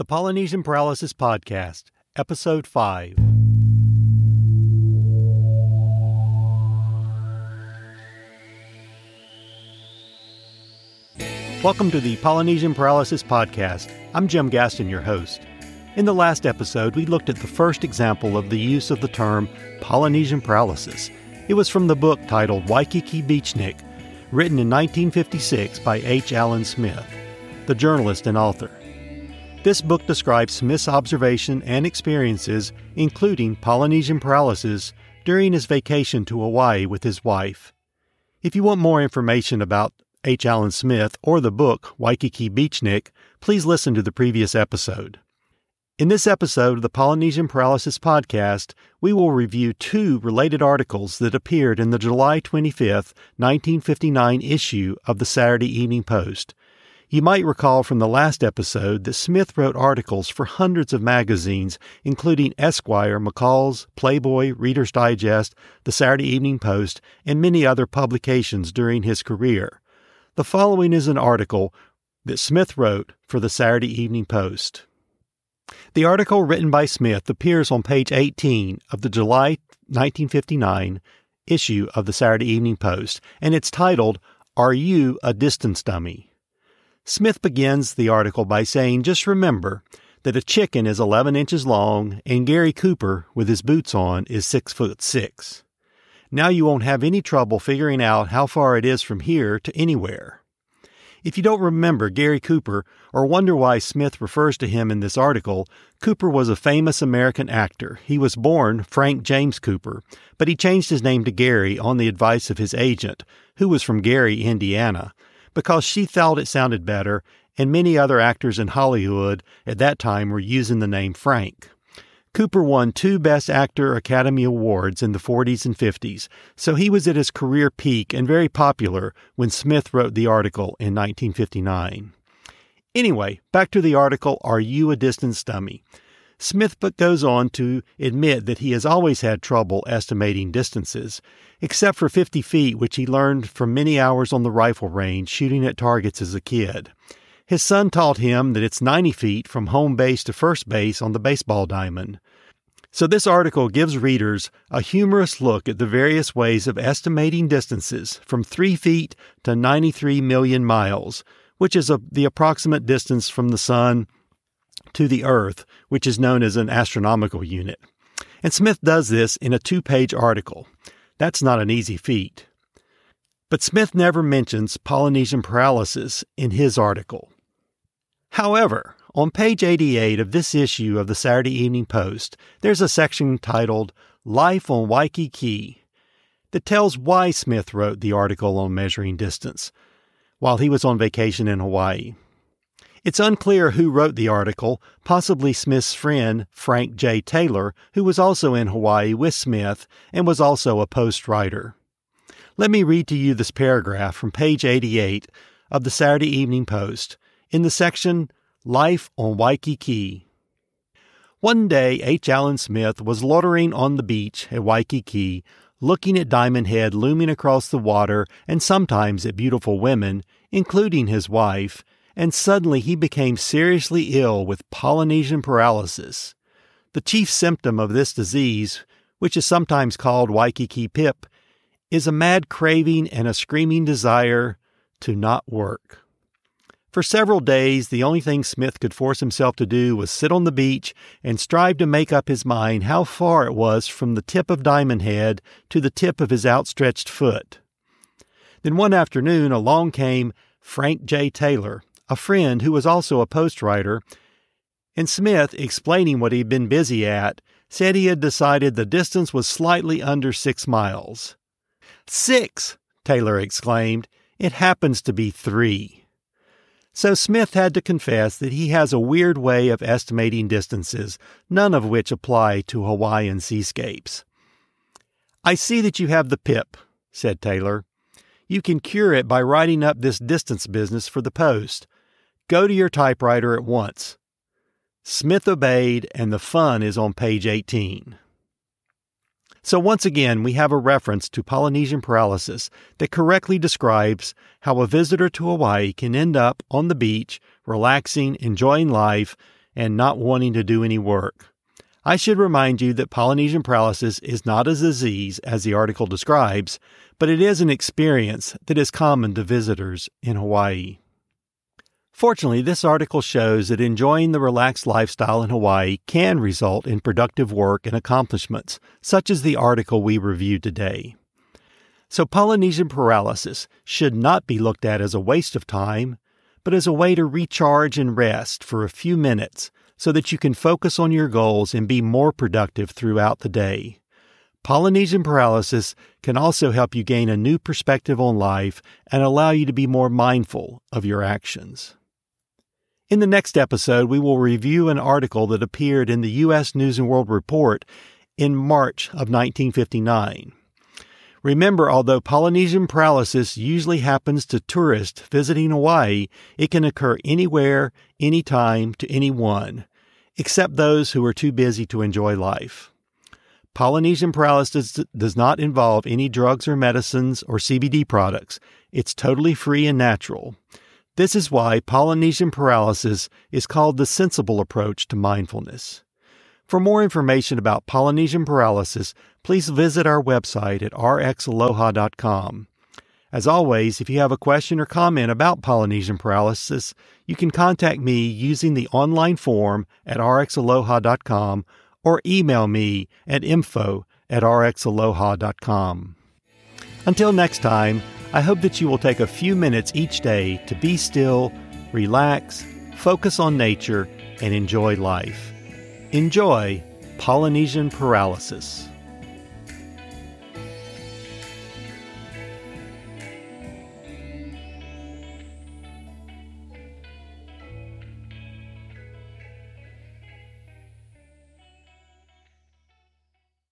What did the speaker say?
The Polynesian Paralysis Podcast, Episode 5. Welcome to the Polynesian Paralysis Podcast. I'm Jim Gaston, your host. In the last episode, we looked at the first example of the use of the term Polynesian paralysis. It was from the book titled Waikiki Beachnik, written in 1956 by H. Allen Smith, the journalist and author. This book describes Smith's observation and experiences, including Polynesian paralysis, during his vacation to Hawaii with his wife. If you want more information about H. Allen Smith or the book Waikiki Beachnik, please listen to the previous episode. In this episode of the Polynesian Paralysis Podcast, we will review two related articles that appeared in the July 25, 1959 issue of the Saturday Evening Post. You might recall from the last episode that Smith wrote articles for hundreds of magazines, including Esquire, McCall's, Playboy, Reader's Digest, the Saturday Evening Post, and many other publications during his career. The following is an article that Smith wrote for the Saturday Evening Post. The article written by Smith appears on page 18 of the July 1959 issue of the Saturday Evening Post, and it's titled, Are You a Distance Dummy? Smith begins the article by saying, Just remember that a chicken is 11 inches long and Gary Cooper, with his boots on, is 6 foot 6. Now you won't have any trouble figuring out how far it is from here to anywhere. If you don't remember Gary Cooper or wonder why Smith refers to him in this article, Cooper was a famous American actor. He was born Frank James Cooper, but he changed his name to Gary on the advice of his agent, who was from Gary, Indiana, because she thought it sounded better, and many other actors in Hollywood at that time were using the name Frank. Cooper won two Best Actor Academy Awards in the 40s and 50s, so he was at his career peak and very popular when Smith wrote the article in 1959. Anyway, back to the article Are You a Distance Dummy? Smith but goes on to admit that he has always had trouble estimating distances, except for 50 feet, which he learned from many hours on the rifle range shooting at targets as a kid. His son taught him that it's 90 feet from home base to first base on the baseball diamond. So, this article gives readers a humorous look at the various ways of estimating distances from 3 feet to 93 million miles, which is a, the approximate distance from the Sun to the Earth, which is known as an astronomical unit. And Smith does this in a two page article. That's not an easy feat. But Smith never mentions Polynesian paralysis in his article. However, on page 88 of this issue of the Saturday Evening Post, there's a section titled Life on Waikiki that tells why Smith wrote the article on measuring distance while he was on vacation in Hawaii. It's unclear who wrote the article, possibly Smith's friend, Frank J. Taylor, who was also in Hawaii with Smith and was also a post writer. Let me read to you this paragraph from page 88 of the Saturday Evening Post in the section Life on Waikiki. One day, H. Allen Smith was loitering on the beach at Waikiki, looking at Diamond Head looming across the water and sometimes at beautiful women, including his wife, and suddenly he became seriously ill with Polynesian paralysis. The chief symptom of this disease, which is sometimes called Waikiki pip, is a mad craving and a screaming desire to not work. For several days, the only thing Smith could force himself to do was sit on the beach and strive to make up his mind how far it was from the tip of Diamond Head to the tip of his outstretched foot. Then one afternoon along came Frank J. Taylor, a friend who was also a post writer, and Smith, explaining what he'd been busy at, said he had decided the distance was slightly under six miles. Six! Taylor exclaimed. It happens to be three. So Smith had to confess that he has a weird way of estimating distances, none of which apply to Hawaiian seascapes. I see that you have the pip, said Taylor. You can cure it by writing up this distance business for the Post. Go to your typewriter at once. Smith obeyed, and the fun is on page 18. So, once again, we have a reference to Polynesian paralysis that correctly describes how a visitor to Hawaii can end up on the beach, relaxing, enjoying life, and not wanting to do any work. I should remind you that Polynesian paralysis is not a disease as the article describes, but it is an experience that is common to visitors in Hawaii. Fortunately, this article shows that enjoying the relaxed lifestyle in Hawaii can result in productive work and accomplishments, such as the article we reviewed today. So, Polynesian paralysis should not be looked at as a waste of time, but as a way to recharge and rest for a few minutes so that you can focus on your goals and be more productive throughout the day. Polynesian paralysis can also help you gain a new perspective on life and allow you to be more mindful of your actions. In the next episode, we will review an article that appeared in the U.S. News and World Report in March of 1959. Remember, although Polynesian paralysis usually happens to tourists visiting Hawaii, it can occur anywhere, anytime, to anyone except those who are too busy to enjoy life. Polynesian paralysis does not involve any drugs or medicines or CBD products. It's totally free and natural. This is why Polynesian paralysis is called the sensible approach to mindfulness. For more information about Polynesian paralysis, please visit our website at rxaloha.com. As always, if you have a question or comment about Polynesian paralysis, you can contact me using the online form at rxaloha.com or email me at info at rxaloha.com. Until next time, I hope that you will take a few minutes each day to be still, relax, focus on nature, and enjoy life. Enjoy Polynesian paralysis.